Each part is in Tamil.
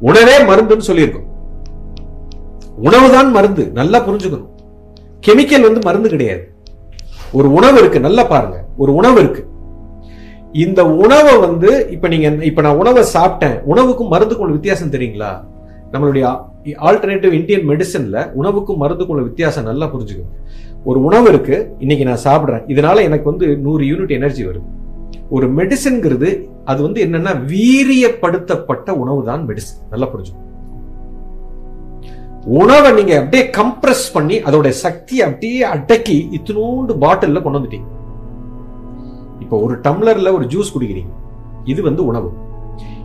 உணவே மருந்துன்னு சொல்லியிருக்கோம். உணவு தான் மருந்து நல்லா புரிஞ்சுக்கணும். கெமிக்கல் வந்து மருந்து கிடையாது. ஒரு உணவு இருக்கு நல்லா பாருங்க. ஒரு உணவு இருக்கு. இந்த உணவை வந்து இப்ப நீங்க இப்ப நான் உணவை சாப்பிட்டேன். உணவுக்கும் மருந்துக்கும் உள்ள வித்தியாசம் தெரியுங்களா? நம்மளுடைய ஆல்டர்னேட்டிவ் இந்தியன் மெடிசன்ல உணவுக்கும் மருந்துக்கும் உள்ள வித்தியாசம் நல்லா புரிஞ்சுக்கோங்க ஒரு உணவு இருக்கு இன்னைக்கு நான் சாப்பிட்றேன். இதனால எனக்கு வந்து நூறு யூனிட் எனர்ஜி வருது. ஒரு மெடிசன்ங்கிறது அது வந்து என்னன்னா வீரியப்படுத்தப்பட்ட உணவு தான் மெடிசன் நல்லா புரிஞ்சுக்கணும் உணவை நீங்க அப்படியே கம்ப்ரஸ் பண்ணி அதோட சக்தியை அப்படியே அடக்கி இத்தினோண்டு பாட்டில்ல கொண்டு வந்துட்டீங்க. இப்போ ஒரு டம்ளர்ல ஒரு ஜூஸ் குடிக்கிறீங்க. இது வந்து உணவு.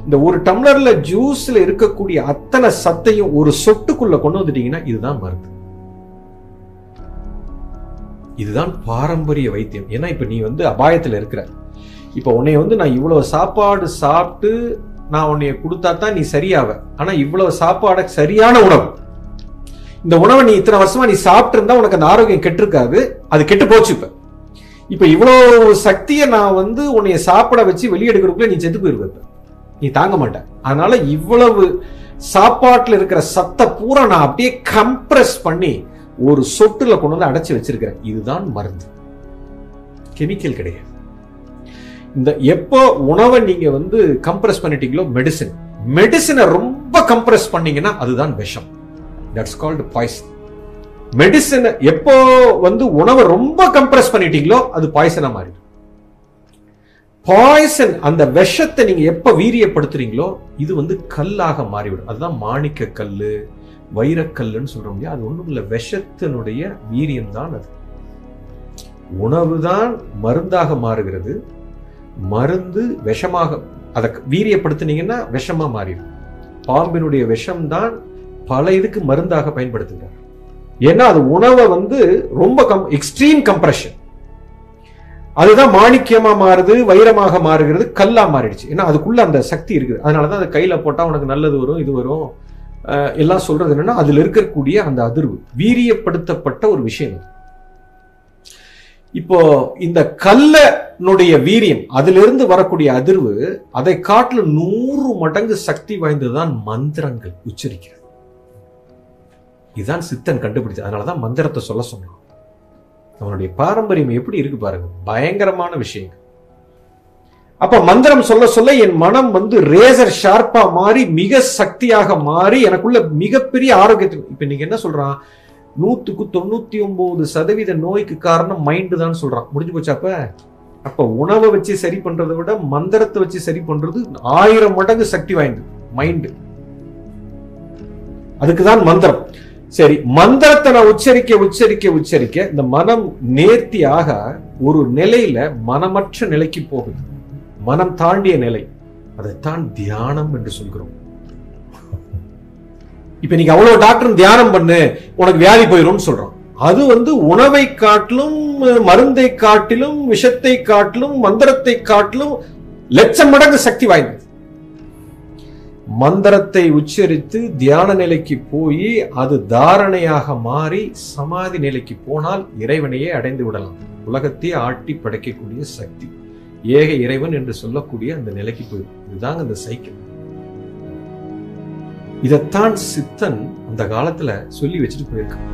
இந்த ஒரு டம்ளர்ல ஜூஸ்ல இருக்கக்கூடிய அத்தனை சத்தையும் ஒரு சொட்டுக்குள்ள கொண்டு வந்துட்டீங்கன்னா இதுதான் மருந்து. இதுதான் பாரம்பரிய வைத்தியம். ஏன்னா இப்ப நீ வந்து அபாயத்துல இருக்கிற. இப்போ உன்னை வந்து நான் இவ்வளவு சாப்பாடு சாப்பிட்டு நான் உன்னைய கொடுத்தா தான் நீ சரியாவ. ஆனா இவ்வளவு சாப்பாட சரியான உணவு. இந்த உணவை நீ இத்தனை வருஷமா நீ சாப்பிட்டுருந்தா உனக்கு அந்த ஆரோக்கியம் கெட்டிருக்காது. அது கெட்டு போச்சு இப்ப. இப்ப இவ்வளவு சக்தியை நான் வந்து உன்னைய சாப்பிட வச்சு வெளியெடுக்கிறதுக்குள்ள நீ செத்து போயிருவ நீ தாங்க மாட்ட. அதனால இவ்வளவு சாப்பாட்டில் இருக்கிற சத்தை பூரா நான் அப்படியே கம்ப்ரஸ் பண்ணி ஒரு சொட்டுல கொண்டு வந்து அடைச்சி வச்சிருக்கிறேன். இதுதான் மருந்து. கெமிக்கல் கிடையாது. இந்த எப்போ உணவை நீங்க வந்து கம்ப்ரஸ் பண்ணிட்டீங்களோ மெடிசின் மெடிசினை ரொம்ப கம்ப்ரஸ் பண்ணீங்கன்னா அதுதான் விஷம். தட்ஸ் கால்டு பாய்சன் மெடிசன் எப்போ வந்து உணவை ரொம்ப கம்ப்ரஸ் பண்ணிட்டீங்களோ அது பாய்சனா மாறிடும். பாய்சன் அந்த விஷத்தை நீங்க எப்ப வீரியப்படுத்துறீங்களோ இது வந்து கல்லாக மாறிவிடும். அதுதான் மாணிக்க கல்லு வைரக்கல்லுன்னு சொல்றோம் இல்லையா? அது ஒண்ணும் இல்லை. விஷத்தினுடைய வீரியம் தான் அது. உணவு தான் மருந்தாக மாறுகிறது. மருந்து விஷமாக அதை வீரியப்படுத்துனீங்கன்னா விஷமாக மாறிடும். பாம்பினுடைய விஷம்தான் பல இதுக்கு மருந்தாக பயன்படுத்துகிறார். ஏன்னா அது உணவை வந்து ரொம்ப கம் எக்ஸ்ட்ரீம் கம்ப்ரெஷன் அதுதான் மாணிக்கியமா மாறுது வைரமாக மாறுகிறது கல்லா மாறிடுச்சு. ஏன்னா அதுக்குள்ள அந்த சக்தி இருக்குது. அதனாலதான் அதை கையில போட்டா உனக்கு நல்லது வரும் இது வரும். எல்லாம் சொல்றது என்னன்னா அதுல இருக்கக்கூடிய அந்த அதிர்வு வீரியப்படுத்தப்பட்ட ஒரு விஷயம் அது. இப்போ இந்த கல்லனுடைய வீரியம் அதிலிருந்து வரக்கூடிய அதிர்வு அதை காட்டில நூறு மடங்கு சக்தி வாய்ந்ததுதான் மந்திரங்கள் உச்சரிக்கிறது. இதுதான் சித்தன் கண்டுபிடிச்சது அதனாலதான் மந்திரத்தை சொல்ல சொன்னான். அவனுடைய பாரம்பரியம் எப்படி இருக்கு பாருங்க பயங்கரமான விஷயங்கள். அப்ப மந்திரம் சொல்ல சொல்ல என் மனம் வந்து ரேசர் ஷார்ப்பா மாறி மிக சக்தியாக மாறி எனக்குள்ள மிகப்பெரிய ஆரோக்கியத்துக்கு இப்ப நீங்க என்ன சொல்றான்? நூத்துக்கு தொண்ணூத்தி ஒன்பது சதவீத நோய்க்கு காரணம் மைண்டு தான் சொல்றான். முடிஞ்சு போச்சா அப்ப? அப்ப உணவை வச்சு சரி பண்றதை விட மந்திரத்தை வச்சு சரி பண்றது ஆயிரம் மடங்கு சக்தி வாய்ந்தது. மைண்டு அதுக்குதான் மந்திரம். சரி மந்திரத்தை நான் உச்சரிக்க உச்சரிக்க உச்சரிக்க இந்த மனம் நேர்த்தியாக ஒரு நிலையில மனமற்ற நிலைக்கு போகுது. மனம் தாண்டிய நிலை. அதைத்தான் தியானம் என்று சொல்கிறோம். இப்ப நீங்க அவ்வளவு டாக்டர் தியானம் பண்ணு உனக்கு வியாதி போயிடும்னு சொல்றோம். அது வந்து உணவை காட்டிலும் மருந்தை காட்டிலும் விஷத்தை காட்டிலும் மந்திரத்தை காட்டிலும் லட்சம் மடங்கு சக்தி வாய்ந்தது. மந்திரத்தை உச்சரித்து தியான நிலைக்கு போய் அது தாரணையாக மாறி சமாதி நிலைக்கு போனால் இறைவனையே அடைந்து விடலாம். உலகத்தையே ஆட்டி படைக்கக்கூடிய சக்தி. ஏக இறைவன் என்று சொல்லக்கூடிய அந்த நிலைக்கு போயிடும் இதுதாங்க அந்த சைக்கிள். இதைத்தான் சித்தன் அந்த காலத்துல சொல்லி வச்சுட்டு போயிருக்கான்.